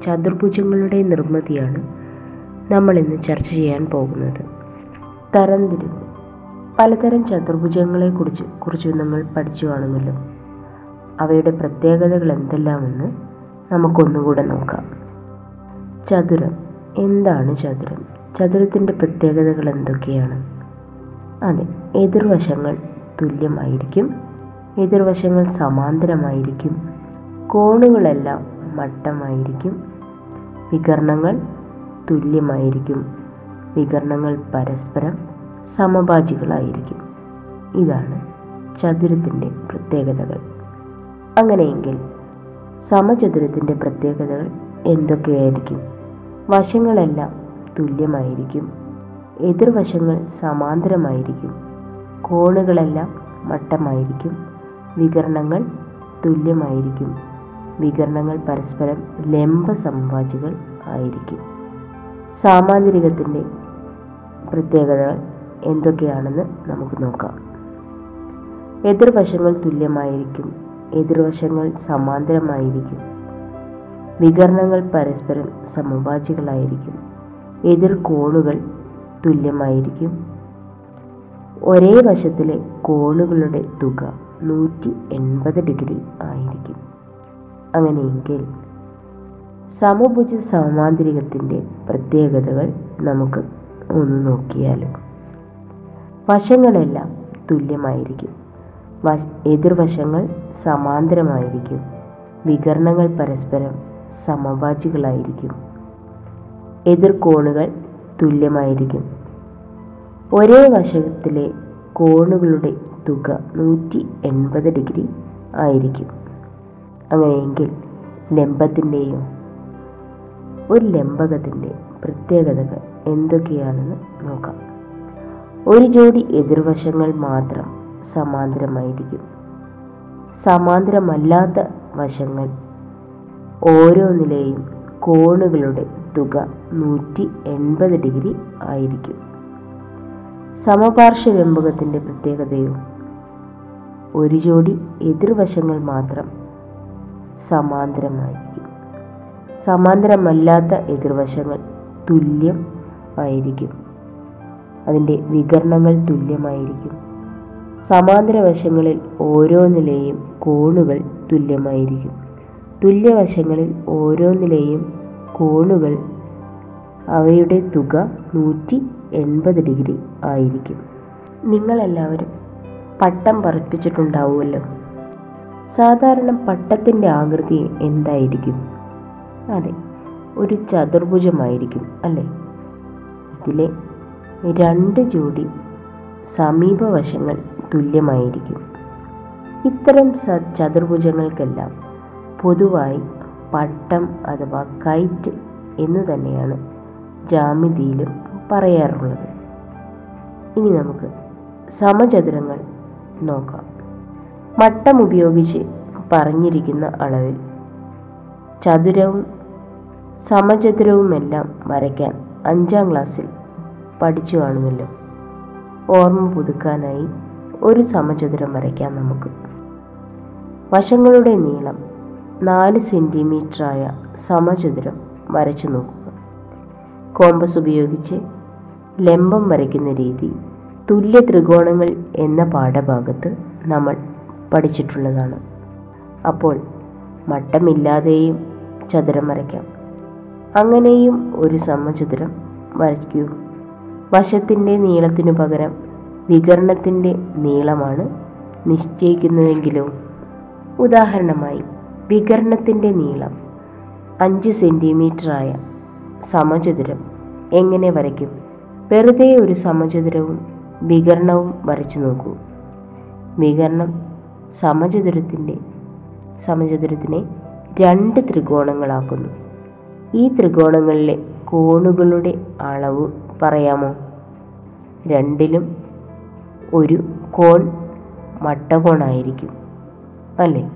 ചതുർഭുജങ്ങളുടെ നിർമ്മിതിയാണ് നമ്മൾ ഇന്ന് ചർച്ച ചെയ്യാൻ പോകുന്നത്. തരംതിരിവ്. പലതരം ചതുർഭുജങ്ങളെക്കുറിച്ച് കുറിച്ച് നമ്മൾ പഠിച്ചു കാണുമല്ലോ. അവയുടെ പ്രത്യേകതകൾ എന്തെല്ലാമെന്ന് നമുക്കൊന്നുകൂടെ നോക്കാം. ചതുരം. എന്താണ് ചതുരം? ചതുരത്തിന്റെ പ്രത്യേകതകൾ എന്തൊക്കെയാണ്? അതെ എതിർവശങ്ങൾ തുല്യമായിരിക്കും എതിർവശങ്ങൾ സമാന്തരമായിരിക്കും. കോണുകളെല്ലാം മട്ടമായിരിക്കും. വികരണങ്ങൾ തുല്യമായിരിക്കും. വികരണങ്ങൾ പരസ്പരം സമഭാജികളായിരിക്കും. ഇതാണ് ചതുരത്തിന്റെ പ്രത്യേകതകൾ. അങ്ങനെയെങ്കിൽ സമചതുരത്തിന്റെ പ്രത്യേകതകൾ എന്തൊക്കെയായിരിക്കും? വശങ്ങളെല്ലാം തുല്യമായിരിക്കും. എതിർവശങ്ങൾ സമാന്തരമായിരിക്കും. കോണുകളെല്ലാം മട്ടമായിരിക്കും. വികരണങ്ങൾ തുല്യമായിരിക്കും. വികരണങ്ങൾ പരസ്പരം ലംബ സമവാചികൾ ആയിരിക്കും. സാമാന്തരികത്തിന്റെ പ്രത്യേകതകൾ എന്തൊക്കെയാണെന്ന് നമുക്ക് നോക്കാം. എതിർവശങ്ങൾ തുല്യമായിരിക്കും എതിർവശങ്ങൾ സമാന്തരമായിരിക്കും. വികരണങ്ങൾ പരസ്പരം സമവാചികളായിരിക്കും എതിർ കോണുകൾ തുല്യമായിരിക്കും. ഒരേ വശത്തിലെ കോണുകളുടെ തുക നൂറ്റി എൺപത് ഡിഗ്രി ആയിരിക്കും. അങ്ങനെയെങ്കിൽ സമഭുജ സമാന്തരികത്തിന്റെ പ്രത്യേകതകൾ നമുക്ക് ഒന്ന് നോക്കിയാലും? വശങ്ങളെല്ലാം തുല്യമായിരിക്കും. വശ എതിർവശങ്ങൾ സമാന്തരമായിരിക്കും. വികരണങ്ങൾ പരസ്പരം സമഭാജികളായിരിക്കും എതിർകോണുകൾ തുല്യമായിരിക്കും. ഒരേ വശത്തിലെ കോണുകളുടെ തുക നൂറ്റി എൺപത് ഡിഗ്രി ആയിരിക്കും. അങ്ങനെയെങ്കിൽ ലംബത്തിന്റെയും ഒരു ലംബകത്തിന്റെ പ്രത്യേകതകൾ എന്തൊക്കെയാണെന്ന് നോക്കാം. ഒരു ജോഡി എതിർവശങ്ങൾ മാത്രം സമാന്തരമായിരിക്കും. സമാന്തരമല്ലാത്ത വശങ്ങൾ ഓരോന്നിലെയും കോണുകളുടെ തുക നൂറ്റി എൺപത് ഡിഗ്രി ആയിരിക്കും. സമപാർശ്വ ലംബകത്തിന്റെ പ്രത്യേകതയോ ഒരു ജോഡി എതിർവശങ്ങൾ മാത്രം സമാന്തരമായിരിക്കും. സമാന്തരമല്ലാത്ത എതിർവശങ്ങൾ തുല്യം ആയിരിക്കും. അതിന്റെ വികരണങ്ങൾ തുല്യമായിരിക്കും. സമാന്തര വശങ്ങളിൽ ഓരോന്നിലെയും കോണുകൾ തുല്യമായിരിക്കും. തുല്യവശങ്ങളിൽ ഓരോ ഓരോന്നിലെയും കോണുകൾ അവയുടെ തുക നൂറ്റി എൺപത് ഡിഗ്രി ആയിരിക്കും. നിങ്ങളെല്ലാവരും പട്ടം പറപ്പിച്ചിട്ടുണ്ടാവുമല്ലോ? സാധാരണ പട്ടത്തിന്റെ ആകൃതി എന്തായിരിക്കും? അതെ ഒരു ചതുർഭുജമായിരിക്കും അല്ലേ? ഇതിലെ രണ്ട് ജോഡി സമീപവശങ്ങൾ തുല്യമായിരിക്കും. ഇത്തരം സ ചതുർഭുജങ്ങൾക്കെല്ലാം പൊതുവായി പട്ടം അഥവാ കൈറ്റ് എന്ന് തന്നെയാണ് ജാമിതിയിലും പറയാറുള്ളത്. ഇനി നമുക്ക് സമചതുരങ്ങൾ നോക്കാം. മട്ടം ഉപയോഗിച്ച് പറഞ്ഞിരിക്കുന്ന അളവിൽ. ചതുരവും സമചതുരവുമെല്ലാം വരയ്ക്കാൻ അഞ്ചാം ക്ലാസ്സിൽ പഠിച്ചു കാണുമല്ലോ. ഓർമ്മ പുതുക്കാനായി ഒരു സമചതുരം വരയ്ക്കാം നമുക്ക്. വശങ്ങളുടെ നീളം നാല് സെന്റിമീറ്ററായ സമചതുരം വരച്ചു നോക്കുക. കോമ്പസ് ഉപയോഗിച്ച് ലംബം വരയ്ക്കുന്ന രീതി തുല്യ ത്രികോണങ്ങൾ എന്ന പാഠഭാഗത്ത് നമ്മൾ പഠിച്ചിട്ടുള്ളതാണ്. അപ്പോൾ മട്ടമില്ലാതെയും ചതുരം വരയ്ക്കാം. അങ്ങനെയും ഒരു സമചതുരം വരയ്ക്കൂ. വശത്തിന്റെ നീളത്തിനു പകരം വികരണത്തിന്റെ നീളമാണ് നിശ്ചയിക്കുന്നതെങ്കിലോ ഉദാഹരണമായി വികരണത്തിന്റെ നീളം അഞ്ച് സെന്റിമീറ്ററായ സമചതുരം എങ്ങനെ വരയ്ക്കും? വെറുതെ ഒരു സമചതുരവും വികരണവും വരച്ചു നോക്കൂ. വികരണം സമചതുരത്തിന്റെ സമചതുരത്തിനെ രണ്ട് ത്രികോണങ്ങളാക്കുന്നു. ഈ ത്രികോണങ്ങളിലെ കോണുകളുടെ അളവ് പറയാമോ? രണ്ടിലും ഒരു കോൺ മട്ടകോണായിരിക്കും അല്ലേ?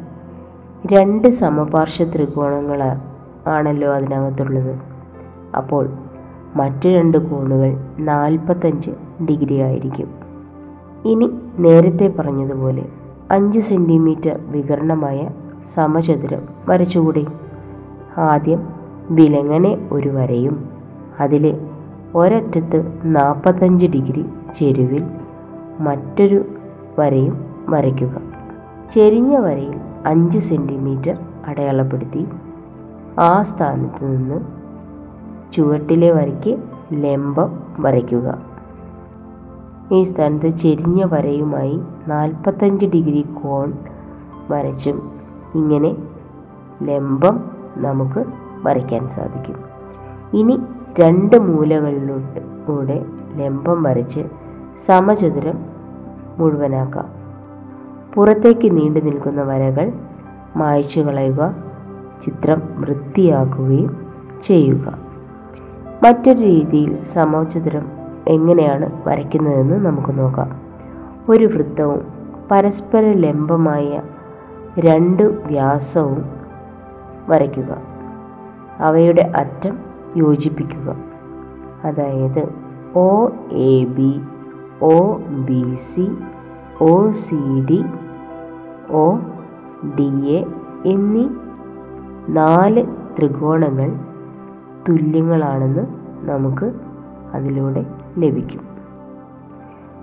രണ്ട് സമപാർശ്വ ത്രികോണങ്ങൾ ആണല്ലോ അതിനകത്തുള്ളത്. അപ്പോൾ മറ്റു രണ്ട് കോണുകൾ നാൽപ്പത്തഞ്ച് ഡിഗ്രി ആയിരിക്കും. ഇനി നേരത്തെ പറഞ്ഞതുപോലെ അഞ്ച് സെന്റിമീറ്റർ വികർണമായ സമചതുരം വരച്ചുകൂടി. ആദ്യം വിലങ്ങനെ ഒരു വരയും. അതിലെ ഒരറ്റത്ത് നാൽപ്പത്തഞ്ച് ഡിഗ്രി ചെരുവിൽ മറ്റൊരു വരയും വരയ്ക്കുക. ചെരിഞ്ഞ വരയിൽ അഞ്ച് സെന്റിമീറ്റർ അടയാളപ്പെടുത്തി ആ സ്ഥാനത്ത് നിന്ന് ചുവട്ടിലെ വരയ്ക്ക് ലംബം വരയ്ക്കുക. ഈ സ്ഥാനത്ത് ചെരിഞ്ഞ വരയുമായി നാൽപ്പത്തഞ്ച് ഡിഗ്രി കോൺ വരച്ചും ഇങ്ങനെ ലംബം നമുക്ക് വരയ്ക്കാൻ സാധിക്കും. ഇനി രണ്ട് മൂലകളിലൂടെ ലംബം വരച്ച് സമചതുരം മുഴുവനാക്കാം. പുറത്തേക്ക് നീണ്ടു നിൽക്കുന്ന വരകൾ മായ്ച്ചു കളയുക ചിത്രം വൃത്തിയാക്കുകയും ചെയ്യുക. മറ്റൊരു രീതിയിൽ സമചതുരം എങ്ങനെയാണ് വരയ്ക്കുന്നതെന്ന് നമുക്ക് നോക്കാം. ഒരു വൃത്തവും പരസ്പര ലംബമായ രണ്ട് വ്യാസവും വരയ്ക്കുക. അവയുടെ അറ്റം യോജിപ്പിക്കുക. അതായത് O A B O B C O C D O D A എന്നീ നാല് ത്രികോണങ്ങൾ തുല്യങ്ങളാണെന്ന് നമുക്ക് അതിലൂടെ ലഭിക്കും.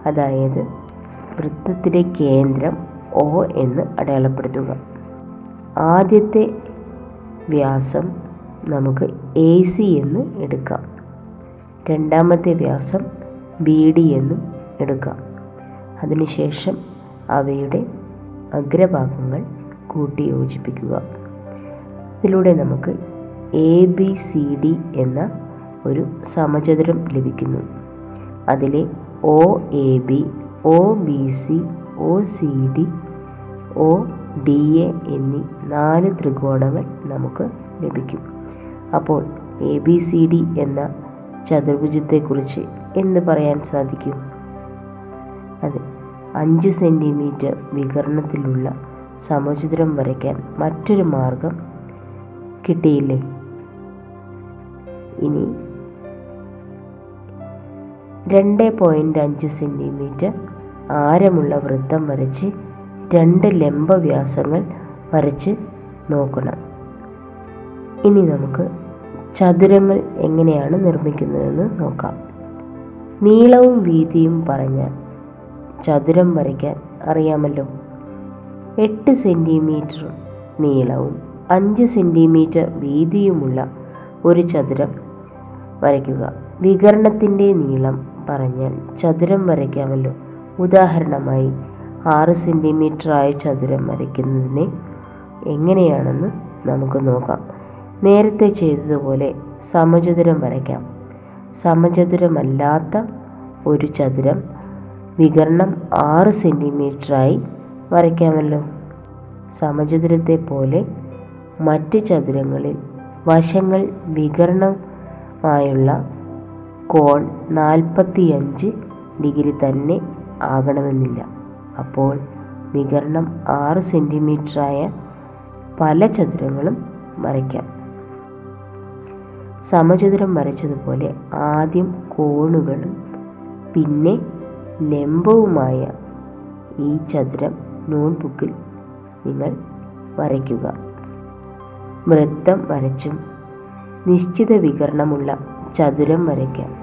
അതായത് വൃത്തത്തിലെ കേന്ദ്രം ഒ എന്ന് അടയാളപ്പെടുത്തുക. ആദ്യത്തെ വ്യാസം നമുക്ക് എ സി എന്ന് എടുക്കാം. രണ്ടാമത്തെ വ്യാസം ബി ഡി എന്നും എടുക്കാം. അതിനുശേഷം അവയുടെ അഗ്രഭാഗങ്ങൾ കൂട്ടി യോജിപ്പിക്കുക ഇതിലൂടെ നമുക്ക് എ ബി സി ഡി എന്ന ഒരു സമചതുരം ലഭിക്കുന്നു. അതിലെ O A B O B C O C D O D A എന്നീ നാല് ത്രികോണങ്ങൾ നമുക്ക് ലഭിക്കും. അപ്പോൾ എ ബി സി ഡി എന്ന ചതുർഭുജത്തെക്കുറിച്ച് എന്ത് പറയാൻ സാധിക്കും? അതെ അഞ്ച് സെന്റിമീറ്റർ വികരണത്തിലുള്ള സമചിത്രം വരയ്ക്കാൻ മറ്റൊരു മാർഗം കിട്ടിയില്ലേ? ഇനി രണ്ട് പോയിന്റ് അഞ്ച് സെന്റിമീറ്റർ ആരമുള്ള വൃത്തം വരച്ച് രണ്ട് ലംബവ്യാസങ്ങൾ വരച്ച് നോക്കണം. ഇനി നമുക്ക് ചതുരങ്ങൾ എങ്ങനെയാണ് നിർമ്മിക്കുന്നതെന്ന് നോക്കാം. നീളവും വീതിയും പറഞ്ഞാൽ ചതുരം വരയ്ക്കാൻ അറിയാമല്ലോ. എട്ട് സെന്റിമീറ്റർ നീളവും അഞ്ച് സെന്റിമീറ്റർ വീതിയുമുള്ള ഒരു ചതുരം വരയ്ക്കുക. വികരണത്തിന്റെ നീളം പറഞ്ഞാൽ ചതുരം വരയ്ക്കാമല്ലോ. ഉദാഹരണമായി ആറ് സെന്റിമീറ്റർ ആയ ചതുരം വരയ്ക്കുന്നതിനെ എങ്ങനെയാണെന്ന് നമുക്ക് നോക്കാം. നേരത്തെ ചെയ്തതുപോലെ സമചതുരം വരയ്ക്കാം. സമചതുരമല്ലാത്ത ഒരു ചതുരം വികരണം ആറ് സെന്റിമീറ്ററായി വരയ്ക്കാമല്ലോ. സമചതുരത്തെ പോലെ മറ്റ് ചതുരങ്ങളിൽ വശങ്ങൾ വികരണമായുള്ള കോൺ നാൽപ്പത്തിയഞ്ച് ഡിഗ്രി തന്നെ ആകണമെന്നില്ല. അപ്പോൾ വികരണം ആറ് സെന്റിമീറ്ററായ പല ചതുരങ്ങളും വരയ്ക്കാം. സമചതുരം വരച്ചതുപോലെ ആദ്യം കോണുകളും പിന്നെ ലംബവുമായ ഈ ചതുരം നോട്ട്ബുക്കിൽ നിങ്ങൾ വരയ്ക്കുക. വൃത്തം വരച്ചും നിശ്ചിത വികരണമുള്ള ചതുരം വരയ്ക്കാം.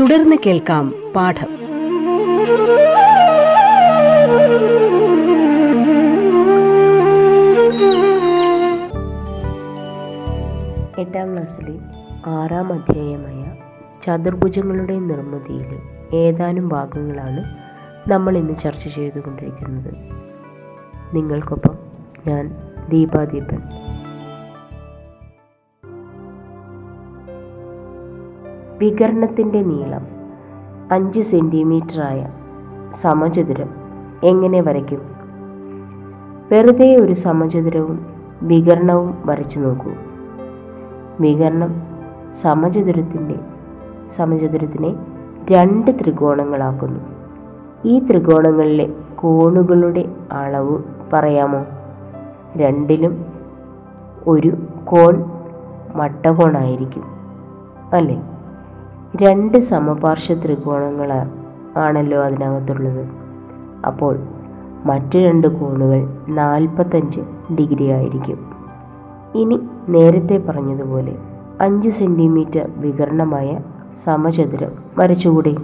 തുടർന്ന് കേൾക്കാം പാഠം. എട്ടാം ക്ലാസ്സിലെ ആറാം അധ്യായമായ ചതുർഭുജങ്ങളുടെ നിർമ്മിതിയിലെ ഏതാനും ഭാഗങ്ങളാണ് നമ്മൾ ഇന്ന് ചർച്ച ചെയ്തുകൊണ്ടിരിക്കുന്നത്. നിങ്ങൾക്കൊപ്പം ഞാൻ ദീപാദീപൻ. വികരണത്തിന്റെ നീളം അഞ്ച് സെന്റിമീറ്ററായ സമചതുരം എങ്ങനെ വരയ്ക്കും? വെറുതെ ഒരു സമചതുരവും വികരണവും വരച്ചു നോക്കൂ. വികരണം സമചതുരത്തിന്റെ സമചതുരത്തിനെ രണ്ട് ത്രികോണങ്ങളാക്കുന്നു. ഈ ത്രികോണങ്ങളിലെ കോണുകളുടെ അളവ് പറയാമോ? രണ്ടിലും ഒരു കോൺ മട്ടകോണായിരിക്കും അല്ലേ? രണ്ട് സമപാർശ്വ ത്രികോണങ്ങൾ ആണല്ലോ അതിനകത്തുള്ളത്. അപ്പോൾ മറ്റു രണ്ട് കോണുകൾ നാൽപ്പത്തഞ്ച് ഡിഗ്രി ആയിരിക്കും. ഇനി നേരത്തെ പറഞ്ഞതുപോലെ അഞ്ച് സെന്റിമീറ്റർ വികരണമായ സമചതുരം വരച്ചുകൂടി?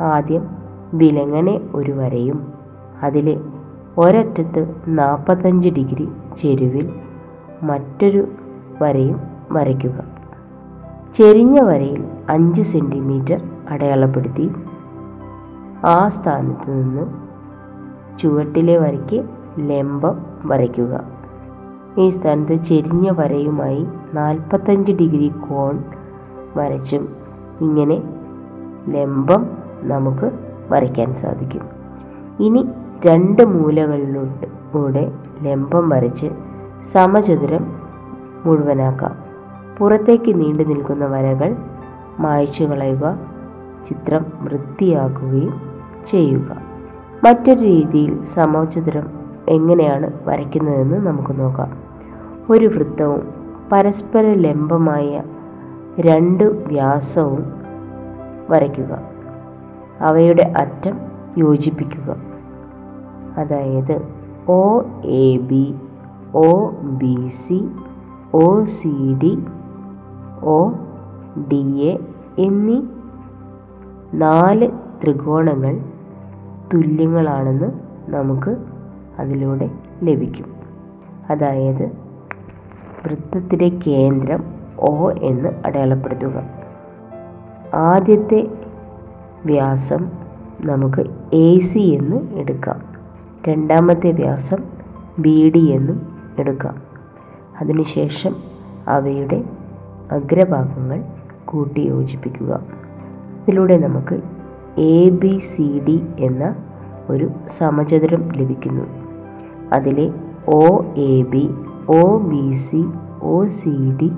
ആദ്യം വിലങ്ങനെ ഒരു വരയും. അതിലെ ഒരറ്റത്ത് നാൽപ്പത്തഞ്ച് ഡിഗ്രി ചെരുവിൽ മറ്റൊരു വരയും വരയ്ക്കുക. ചെരിഞ്ഞ വരയിൽ അഞ്ച് സെന്റിമീറ്റർ അടയാളപ്പെടുത്തി. ആ സ്ഥാനത്ത് നിന്ന് ചുവട്ടിലെ വരയ്ക്ക് ലംബം വരയ്ക്കുക. ഈ സ്ഥാനത്ത് ചെരിഞ്ഞ വരയുമായി നാൽപ്പത്തഞ്ച് ഡിഗ്രി കോൺ വരച്ചും. ഇങ്ങനെ ലംബം നമുക്ക് വരയ്ക്കാൻ സാധിക്കും. ഇനി രണ്ട് മൂലകളിലൂടെ ലംബം വരച്ച് സമചതുരം മുഴുവനാക്കാം. പുറത്തേക്ക് നീണ്ടു നിൽക്കുന്ന വരകൾ മായ്ച്ചു കളയുക ചിത്രം വൃത്തിയാക്കുകയും ചെയ്യുക. മറ്റൊരു രീതിയിൽ സമചതുരം എങ്ങനെയാണ് വരയ്ക്കുന്നതെന്ന് നമുക്ക് നോക്കാം. ഒരു വൃത്തവും പരസ്പര ലംബമായ രണ്ട് വ്യാസവും വരയ്ക്കുക. അവയുടെ അറ്റം യോജിപ്പിക്കുക. അതായത് O A B O B C O C D O D A എന്നീ നാല് ത്രികോണങ്ങൾ തുല്യങ്ങളാണെന്ന് നമുക്ക് അതിലൂടെ ലഭിക്കും. അതായത് വൃത്തത്തിലെ കേന്ദ്രം ഒ എന്ന് അടയാളപ്പെടുത്തുക. ആദ്യത്തെ വ്യാസം നമുക്ക് എ സി എന്ന് എടുക്കാം. രണ്ടാമത്തെ വ്യാസം ബി ഡി എന്നും എടുക്കാം. അതിനുശേഷം അവയുടെ അഗ്രഭാഗങ്ങൾ കൂട്ടി യോജിപ്പിക്കുക. ഇതിലൂടെ നമുക്ക് എ ബി സി ഡി എന്ന ഒരു സമചതുരം ലഭിക്കുന്നു. അതിലെ O A B O B C O C D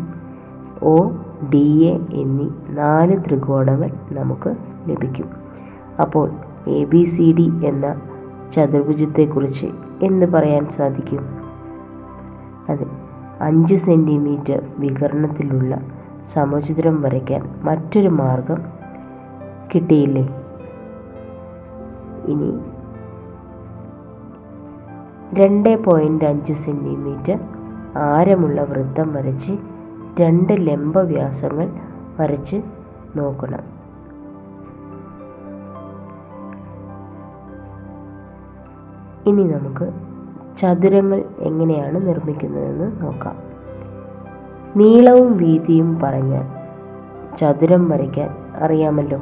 O D A എന്നീ നാല് ത്രികോണങ്ങൾ നമുക്ക് ലഭിക്കും. അപ്പോൾ എ ബി സി ഡി എന്ന ചതുർഭുജത്തെക്കുറിച്ച് എന്ത് പറയാൻ സാധിക്കും? അതെ അഞ്ച് സെന്റിമീറ്റർ വികരണത്തിലുള്ള സമചതുരം വരയ്ക്കാൻ മറ്റൊരു മാർഗം കിട്ടിയില്ലേ? ഇനി രണ്ട് പോയിന്റ് അഞ്ച് സെന്റിമീറ്റർ ആരമുള്ള വൃത്തം വരച്ച് രണ്ട് ലംബവ്യാസങ്ങൾ വരച്ച് നോക്കണം. ഇനി നമുക്ക് ചതുരങ്ങൾ എങ്ങനെയാണ് നിർമ്മിക്കുന്നതെന്ന് നോക്കാം. നീളവും വീതിയും പറഞ്ഞാൽ ചതുരം വരയ്ക്കാൻ അറിയാമല്ലോ.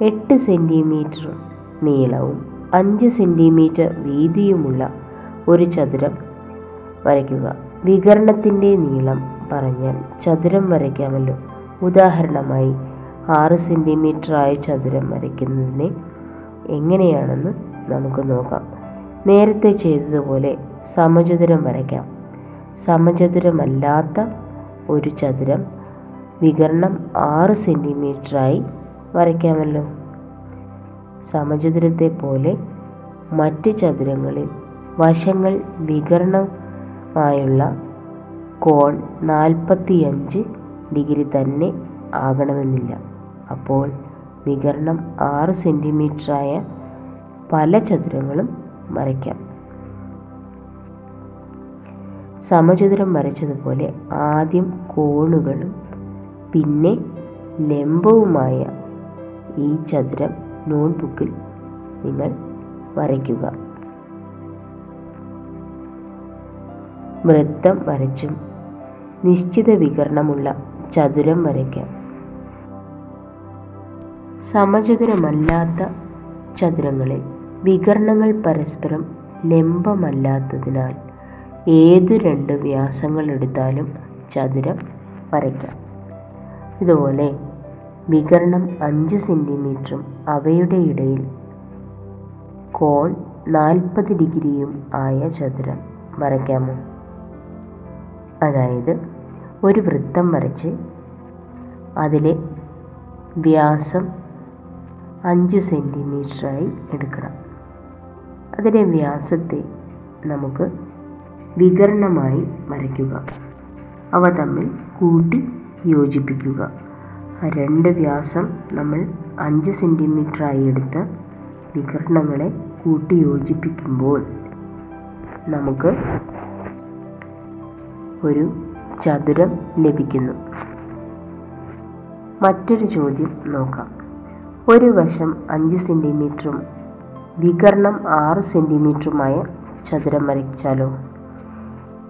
എട്ട് സെന്റിമീറ്റർ നീളവും അഞ്ച് സെന്റിമീറ്റർ വീതിയുമുള്ള ഒരു ചതുരം വരയ്ക്കുക. വികരണത്തിന്റെ നീളം പറഞ്ഞാൽ ചതുരം വരയ്ക്കാമല്ലോ. ഉദാഹരണമായി ആറ് സെന്റിമീറ്റർ ആയ ചതുരം വരയ്ക്കുന്നതിനെ എങ്ങനെയാണെന്ന് നമുക്ക് നോക്കാം. നേരത്തെ ചെയ്തതുപോലെ സമചതുരം വരയ്ക്കാം. സമചതുരമല്ലാത്ത ഒരു ചതുരം വികരണം ആറ് സെന്റിമീറ്ററായി വരയ്ക്കാമല്ലോ. സമചതുരത്തെ പോലെ മറ്റ് ചതുരങ്ങളിൽ വശങ്ങൾ വികരണമായുള്ള കോൺ നാൽപ്പത്തിയഞ്ച് ഡിഗ്രി തന്നെ ആകണമെന്നില്ല. അപ്പോൾ വികരണം ആറ് സെന്റിമീറ്ററായ പല ചതുരങ്ങളും വരയ്ക്കാം. സമചതുരം വരച്ചതുപോലെ ആദ്യം കോണുകളും പിന്നെ ലംബവുമായ ഈ ചതുരം നോട്ട്ബുക്കിൽ നിങ്ങൾ വരയ്ക്കുക. വൃത്തം വരച്ചും നിശ്ചിത വികരണമുള്ള ചതുരം വരയ്ക്കാം. സമചതുരമല്ലാത്ത ചതുരങ്ങളിൽ വികരണങ്ങൾ പരസ്പരം ലംബമല്ലാത്തതിനാൽ ഏതു രണ്ട് വ്യാസങ്ങൾ എടുത്താലും ചതുരം വരയ്ക്കാം. ഇതുപോലെ വികരണം അഞ്ച് സെന്റിമീറ്ററും അവയുടെ ഇടയിൽ കോൺ നാൽപ്പത് ഡിഗ്രിയും ആയ ചതുരം വരയ്ക്കാമോ? അതായത് ഒരു വൃത്തം വരച്ച് അതിലെ വ്യാസം അഞ്ച് സെന്റിമീറ്ററായി എടുക്കണം. അതിലെ വ്യാസത്തെ നമുക്ക് വികരണമായി വരയ്ക്കുക. അവ തമ്മിൽ കൂട്ടി യോജിപ്പിക്കുക. രണ്ട് വ്യാസം നമ്മൾ അഞ്ച് സെന്റിമീറ്ററായി എടുത്ത് വികരണങ്ങളെ കൂട്ടി യോജിപ്പിക്കുമ്പോൾ നമുക്ക് ഒരു ചതുരം ലഭിക്കുന്നു. മറ്റൊരു ചോദ്യം നോക്കാം. ഒരു വശം അഞ്ച് സെന്റിമീറ്ററും വികരണം ആറ് സെന്റിമീറ്ററുമായ ചതുരം വരച്ചാലോ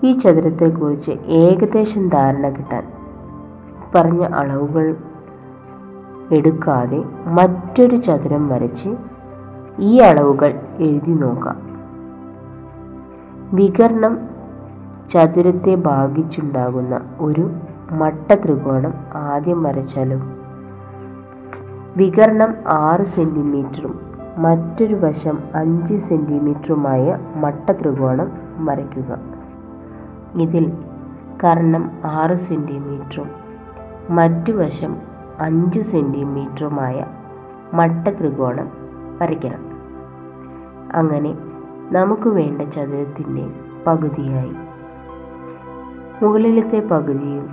ഈ ചതുരത്തെക്കുറിച്ച് ഏകദേശം ധാരണ കിട്ടാൻ പറഞ്ഞ അളവുകൾ എടുക്കാതെ മറ്റൊരു ചതുരം വരച്ച് ഈ അളവുകൾ എഴുതി നോക്കാം. വികരണം ചതുരത്തെ ഭാഗിച്ചുണ്ടാകുന്ന ഒരു മട്ട ത്രികോണം ആദ്യം വരച്ചാലും വികരണം ആറ് സെന്റിമീറ്ററും മറ്റൊരു വശം അഞ്ച് സെന്റിമീറ്ററുമായ മട്ട ത്രികോണം വരയ്ക്കുക. ഇതിൽ കർണം ആറ് സെന്റിമീറ്ററും മറ്റു വശം അഞ്ച് സെന്റിമീറ്ററുമായ മട്ട ത്രികോണം വരയ്ക്കണം. അങ്ങനെ നമുക്ക് വേണ്ട ചതുരത്തിന്റെ പകുതിയായി മുകളിലത്തെ പകുതിയും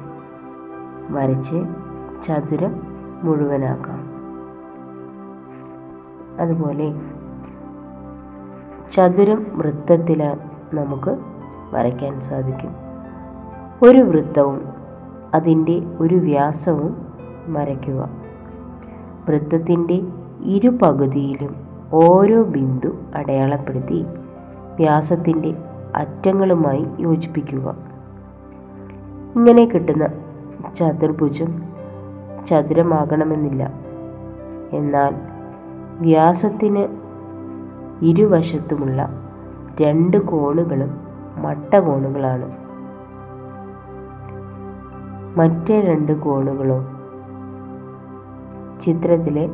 വരച്ച് ചതുരം മുഴുവനാക്കാം. അതുപോലെ ചതുരം വൃത്തത്തിലാണ് നമുക്ക് വരയ്ക്കാൻ സാധിക്കും. ഒരു വൃത്തവും അതിന്റെ ഒരു വ്യാസവും വരയ്ക്കുക. വൃത്തത്തിന്റെ ഇരു പകുതിയിലും ഓരോ ബിന്ദു അടയാളപ്പെടുത്തി വ്യാസത്തിന്റെ അറ്റങ്ങളുമായി യോജിപ്പിക്കുക. ഇങ്ങനെ കിട്ടുന്ന ചതുർഭുജം ചതുരമാകണമെന്നില്ല. എന്നാൽ വ്യാസത്തിന് ഇരുവശത്തുമുള്ള രണ്ട് കോണുകളും മട്ടകോണുകളാണ്. മറ്റേ രണ്ട് കോണുകളോ ചിത്രത്തിലെ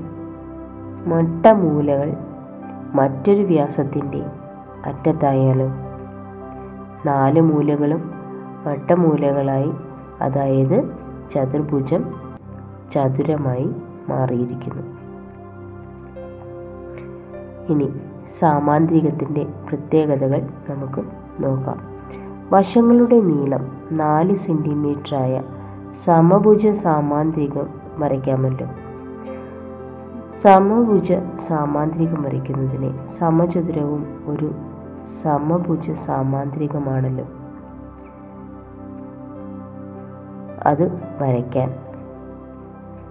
മട്ടമൂലകൾ മറ്റൊരു വ്യാസത്തിന്റെ അറ്റത്തായാലോ നാല് മൂലകളും മട്ടമൂലകളായി അതായത് ചതുർഭുജം ചതുരമായി മാറിയിരിക്കുന്നു. ഇനി സാമാന്ത്രികത്തിന്റെ പ്രത്യേകതകൾ നമുക്ക് നോക്കാം. വശങ്ങളുടെ നീളം നാല് സെന്റിമീറ്ററായ സമഭുജ സാമാന്ത്രികം വരയ്ക്കാമല്ലോ സമഭുജ സാമാന്ത്രികം വരയ്ക്കുന്നതിന് സമചതുരവും ഒരു സമഭുജ സാമാന്ത്രികമാണല്ലോ. അത് വരയ്ക്കാൻ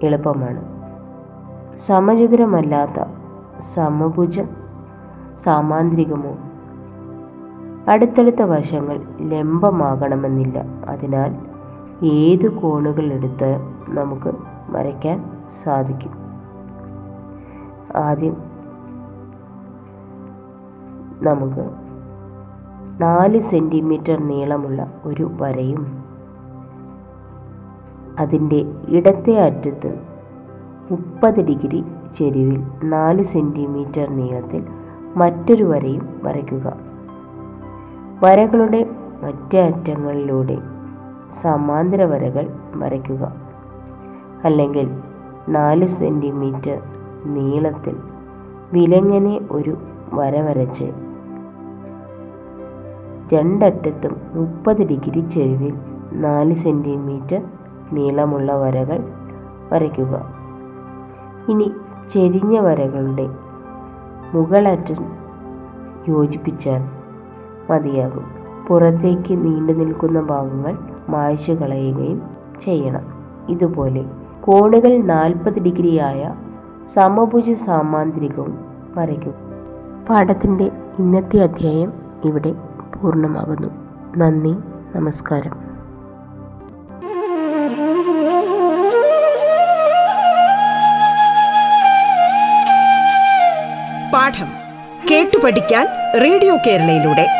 എളുപ്പമാണ്. സമചതുരമല്ലാത്ത സമഭുജ സാമാന്ത്രികമോ അടുത്തടുത്ത വശങ്ങൾ ലംബമാകണമെന്നില്ല. അതിനാൽ ഏത് കോണുകൾ എടുത്ത് നമുക്ക് വരയ്ക്കാൻ സാധിക്കും? ആദ്യം നമുക്ക് നാല് സെന്റിമീറ്റർ നീളമുള്ള ഒരു വരയും അതിന്റെ ഇടത്തെ അറ്റത്ത് മുപ്പത് ഡിഗ്രി ചെരിവിൽ നാല് സെന്റിമീറ്റർ നീളത്തിൽ മറ്റൊരു വരയും വരയ്ക്കുക. വരകളുടെ മറ്റേ അറ്റങ്ങളിലൂടെ സമാന്തര വരകൾ വരയ്ക്കുക. അല്ലെങ്കിൽ നാല് സെന്റിമീറ്റർ നീളത്തിൽ വിലങ്ങനെ ഒരു വര വരച്ച് രണ്ടറ്റത്തും മുപ്പത് ഡിഗ്രി ചെരുവിൽ നാല് സെന്റിമീറ്റർ നീളമുള്ള വരകൾ വരയ്ക്കുക. ഇനി ചെരിഞ്ഞ വരകളുടെ മുകളറ്റം യോജിപ്പിച്ചാൽ മതിയാകും. പുറത്തേക്ക് നീണ്ടു നിൽക്കുന്ന ഭാഗങ്ങൾ മായ്ച്ചു കളയുകയും ചെയ്യണം. ഇതുപോലെ കോണുകൾ നാൽപ്പത് ഡിഗ്രിയായ സമഭുജ സാമാന്ത്രികവും വരയ്ക്കും. പാഠത്തിന്റെ ഇന്നത്തെ അധ്യായം ഇവിടെ പൂർണമാകുന്നു. നന്ദി നമസ്കാരം. പാഠം കേട്ടു പഠിക്കാൻ റേഡിയോ കേരളയിലൂടെ.